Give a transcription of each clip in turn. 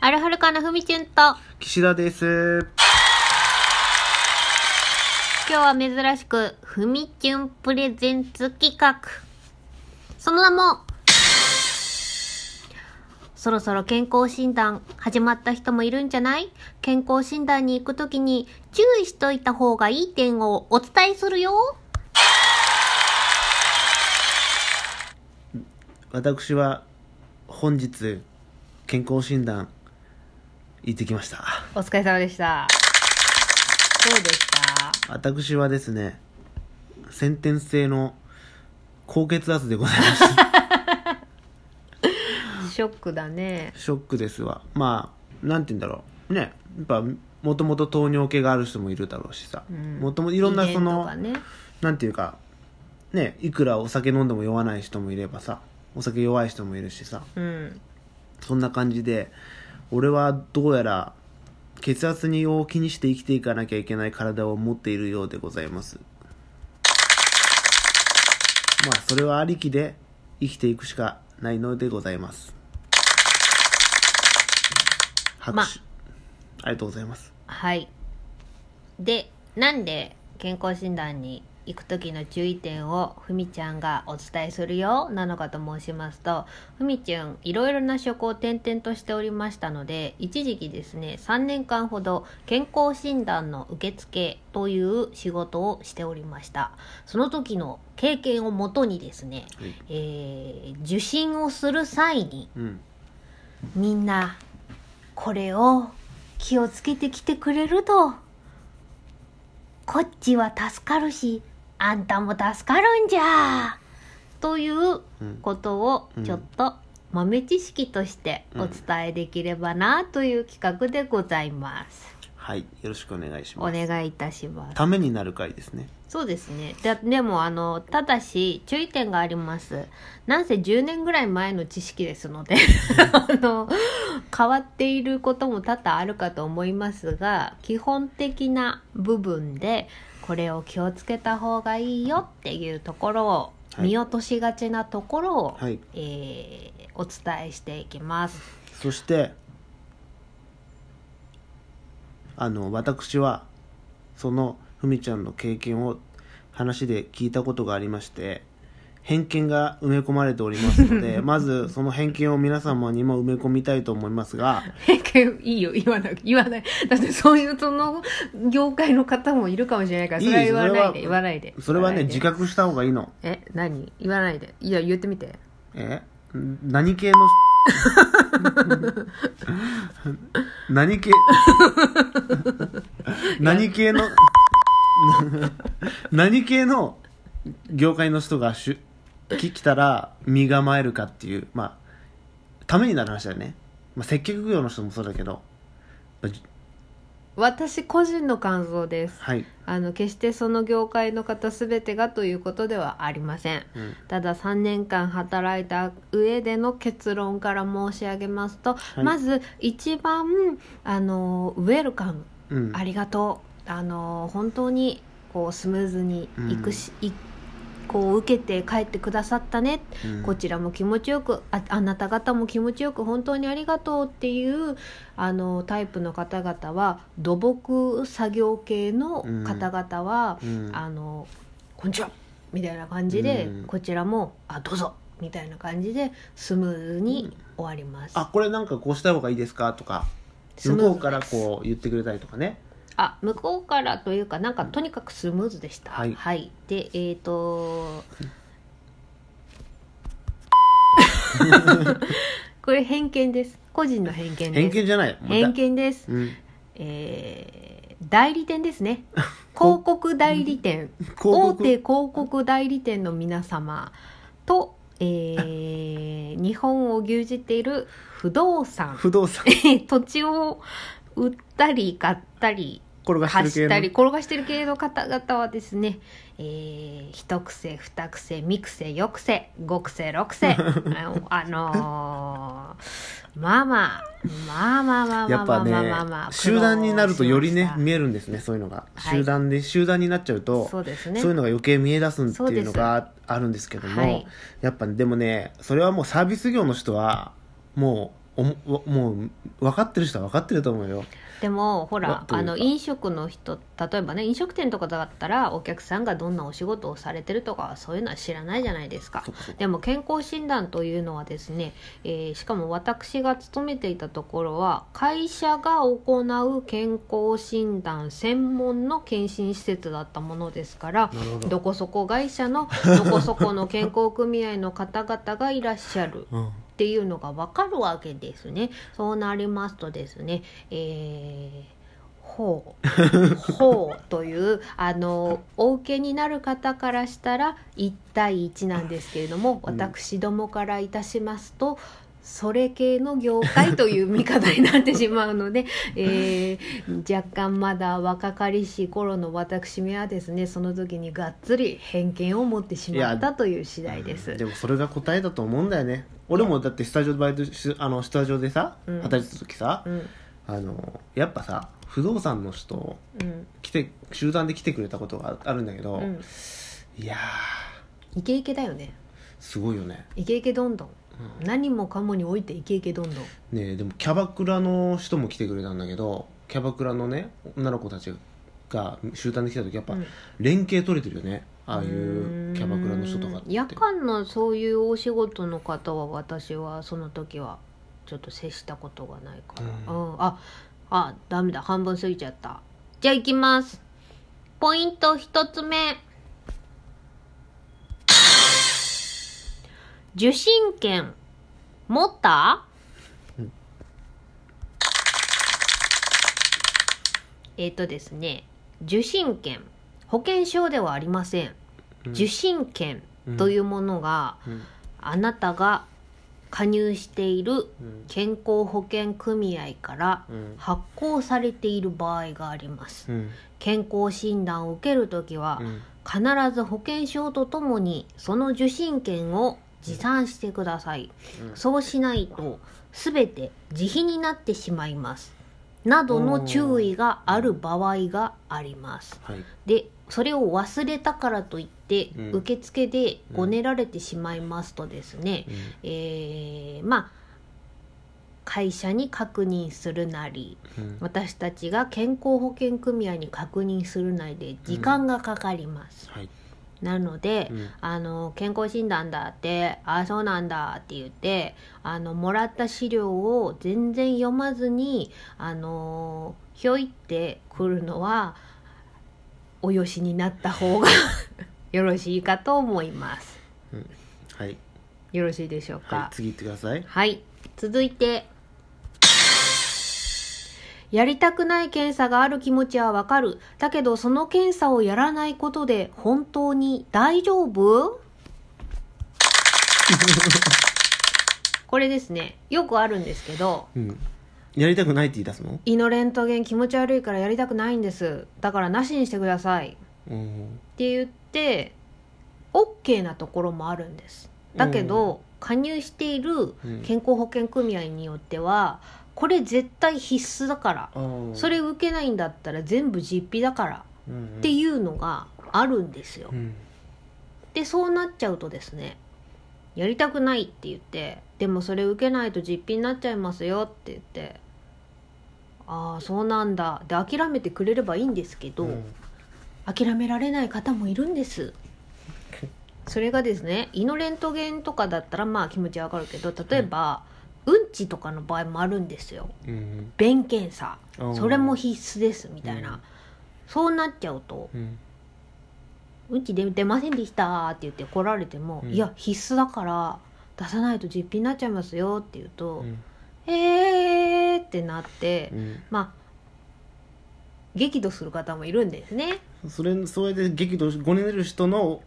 あるはるかなふみちゅんと、岸田です。今日は珍しく、ふみちゅんプレゼンツ企画。その名も、そろそろ健康診断始まった人もいるんじゃない？健康診断に行くときに注意しといた方がいい点をお伝えするよ。私は本日健康診断行ってきました。お疲れ様でした。どうでした？私はですね、先天性の高血圧でございました。ショックだね。ショックですわ。まあ、なんて言うんだろう。ね、やっぱ、もともと糖尿病がある人もいるだろうしさ。うんもともといろんなその、かね。なんていうか、ね、いくらお酒飲んでも酔わない人もいればさ、お酒弱い人もいるしさ。うん。そんな感じで俺はどうやら血圧にを気にして生きていかなきゃいけない体を持っているようでございます。まあそれはありきで生きていくしかないのでございます。拍手、まありがとうございます。はい。で、なんで健康診断に行く時の注意点をふみちゃんがお伝えするよなのかと申しますと、ふみちゃんいろいろな職を転々としておりましたので、一時期ですね、3年間ほど健康診断の受付という仕事をしておりました。その時の経験をもとにですね、はいえー受診をする際にうんみんなこれを気をつけてきてくれるとこっちは助かるしあんたも助かるんじゃ。といううんことをちょっと豆知識としてお伝えできればなという企画でございます、はい。よろしくお願いしおます。願いいたします。ためになる回ですね。そうですね。ででもあのただし注意点があります。なんせ10年ぐらい前の知識ですので あの変わっていることも多々あるかと思いますが基本的な部分でこれを気をつけた方がいいよっていうところを、はい。見落としがちなところを、はい。えーお伝えしていきます。そしてあの私はそのふみちゃんの経験を話で聞いたことがありまして偏見が埋め込まれておりますので まずその偏見を皆様にも埋め込みたいと思いますがいいよ言わない言わないだってそういうその業界の方もいるかもしれないからそれは言わないで言わないで。それはね自覚した方がいいの。え何？言わないで。いや言ってみて。えん何系の 何系？何系の？何系の業界の人がしゅき来たら身構えるかっていうまあためになる話だよね、まあ、接客業の人もそうだけど。私個人の感想です。はい、あの決してその業界の方全てがということではありません。うん。ただ3年間働いた上での結論から申し上げますと、い。まず一番あのウェルカム。うん、ありがとう。あの本当にこうスムーズにいくし、いこう受けて帰ってくださったね、うん。こちらも気持ちよくああなた方も気持ちよく本当にありがとうっていうあのタイプの方々は土木作業系の方々は、うん。あのこんにちはみたいな感じで、うん。こちらもあどうぞみたいな感じでスムーズに終わります、あこれなんかこうした方がいいですか？とか向こうからこう言ってくれたりとかねあ向こうからというかなんかとにかくスムーズでした、はい。でえっ、と これ偏見です。個人の偏見です。偏見じゃない。偏見です、うん。えー代理店ですね。広告代理店。大手広告代理店の皆様と、えー日本を牛耳っている不動産。不動産。土地を売ったり買ったり転がしてる貸した系のり転がしてる系の方々はですね、えー、一癖二癖三癖四癖五癖六癖。あのあのーまあまあまあまあまあまあまあやっぱねまあまあまあ集団になるとよりね苦労しました見えるんですねそういうのが、はい集団で集団になっちゃうとそうですねそういうのが余計見え出すっていうのがあるんですけども、はいやっぱでもねそれはもうサービス業の人はもうおもう分かってる人は分かってると思うよ。でもほらあの飲食の人例えばね飲食店とかだったらお客さんがどんなお仕事をされてるとかはそういうのは知らないじゃないですか。でも健康診断というのはですね、えーしかも私が勤めていたところは会社が行う健康診断専門の検診施設だったものですからどこそこ会社のどこそこの健康組合の方々がいらっしゃる。うんっていうのが分かるわけですね。そうなりますとですね、えーほう ほうというあのお受けになる方からしたら1対1なんですけれどもうん私どもからいたしますとそれ系の業界という見方になってしまうので、えー若干まだ若かりし頃の私めはですねその時にがっつり偏見を持ってしまったという次第です。でもそれが答えだと思うんだよね。俺もだってスタジオでバイトしあのスタジオでさうん。働いてた時さ、うん。あのやっぱさ不動産の人うん。来て集団で来てくれたことがあるんだけど、うん。いやイケイケだよね。ーすごいよね、イケイケどんどん、うん何もかもにおいてイケイケどんどん。ねえでもキャバクラの人も来てくれたんだけどキャバクラのね女の子たちが集団で来た時やっぱうん。連携取れてるよね。ああいうキャバクラの人とかって。夜間のそういうお仕事の方は私はその時はちょっと接したことがないから、ううん。ああダメだ。半分過ぎちゃった。じゃあ行きます。ポイント一つ目受信券持った、うん。えっ、とですね受信券保険証ではありません。うん。受信券というものが、うん。あなたが加入しているうん。健康保険組合からうん。発行されている場合があります。うん。健康診断を受けるときはうん。必ず保険証とともにその受信券を持参してください。うん。そうしないと全て自費になってしまいます。などの注意がある場合があります。はい。でそれを忘れたからといって、うん。受付でごねられてしまいますとですね、うん。えーまあ会社に確認するなりうん。私たちが健康保険組合に確認するなりで時間がかかります、はいなので、うん。あの健康診断だってああそうなんだって言ってあのもらった資料を全然読まずにあのひょいってくるのはおよしになった方が よろしいかと思います。はい。よろしいでしょうか、はい次行ってください。はい。続いて。やりたくない検査がある気持ちはわかる。だけどその検査をやらないことで本当に大丈夫？これですね。よくあるんですけど、うんやりたくないって言い出すの？胃のレントゲン気持ち悪いからやりたくないんです。だからなしにしてください。っうんて言って、OK なところもあるんです。だけど、加入しているうん健康保険組合によってはこれ絶対必須だから。それ受けないんだったら全部実費だから。うんっていうのがあるんですよ。うん。でそうなっちゃうとですねやりたくないって言ってでもそれ受けないと実費になっちゃいますよって言ってああそうなんだ。で諦めてくれればいいんですけど、うん。諦められない方もいるんです。それがですね胃のレントゲンとかだったらまあ気持ちわかるけど例えば、うんちとかの場合もあるんですよ。うん便検査。それも必須ですみたいな、うん。そうなっちゃうとうん「うんち出出ませんでした」って言って来られても「うん。いや必須だから出さないと実費になっちゃいますよ」って言うとうん「えー」ってなって、うん。まあ激怒する方もいるんですね。それそれで激怒しごねる人の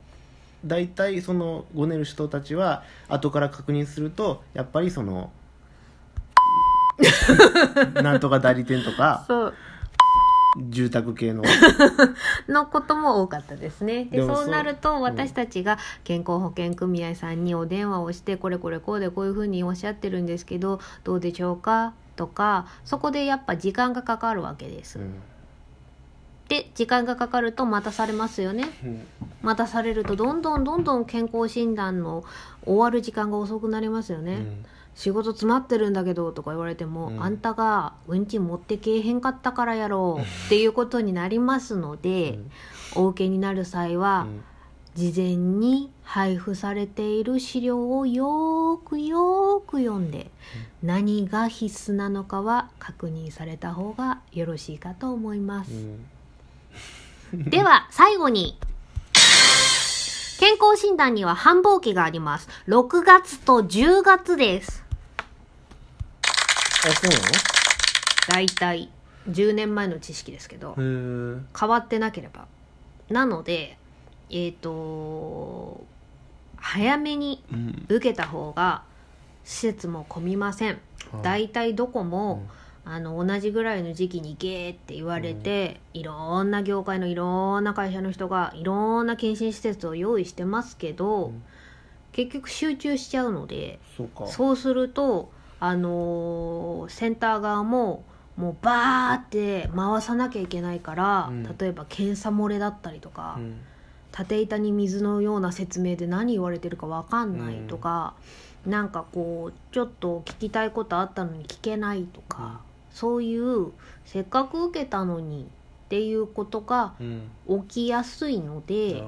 大体そのごねる人たちは後から確認するとやっぱりその なんとか代理店とかそう。住宅系の。のことも多かったですね。でそうなるとん。私たちが健康保険組合さんにお電話をしてこれこれこうでこういうふうにおっしゃってるんですけどどうでしょうか？とかそこでやっぱ時間がかかるわけです、うん。で時間がかかると待たされますよね。うん。待たされるとどんどんどんどん健康診断の終わる時間が遅くなりますよね、うん仕事詰まってるんだけどとか言われても、うん。あんたがうんち持ってけえへんかったからやろうっていうことになりますので、お受けになる際は、うん。事前に配布されている資料をよーくよーく読んで、何が必須なのかは確認された方がよろしいかと思います。うん。では、最後に。健康診断には繁忙期があります。6月と10月です。あそうだいたい10年前の知識ですけど、変わってなければ。なので、えっ、と、早めにうん受けた方が施設も混みません。だいたいどこも、あの同じぐらいの時期にゲーって言われて、いろんな業界のいろんな会社の人がいろんな検診施設を用意してますけど、うん。結局集中しちゃうのでそうするとあのーセンター側ももうバーって回さなきゃいけないから、うん。例えば検査漏れだったりとか、うん。縦板に水のような説明で何言われてるか分かんないとか、なんかこうちょっと聞きたいことあったのに聞けないとか、そういうせっかく受けたのにっていうことがうん。起きやすいのなで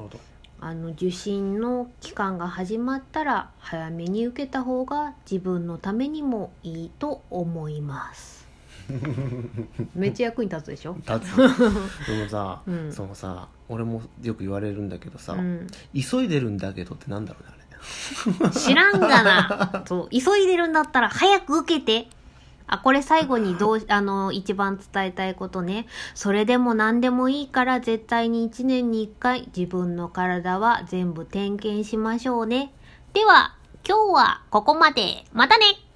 あの受診の期間が始まったら早めに受けた方が自分のためにもいいと思います。めっちゃ役に立つでしょ、立つ。でもさ、うん。そのさ俺もよく言われるんだけどさ、うん、急いでるんだけどってなんだろうねあれ。知らんがな。そう急いでるんだったら早く受けてあこれ最後にどうあの一番伝えたいことね。それでも何でもいいから絶対に1年に1回自分の体は全部点検しましょうね。では今日はここまで。またね。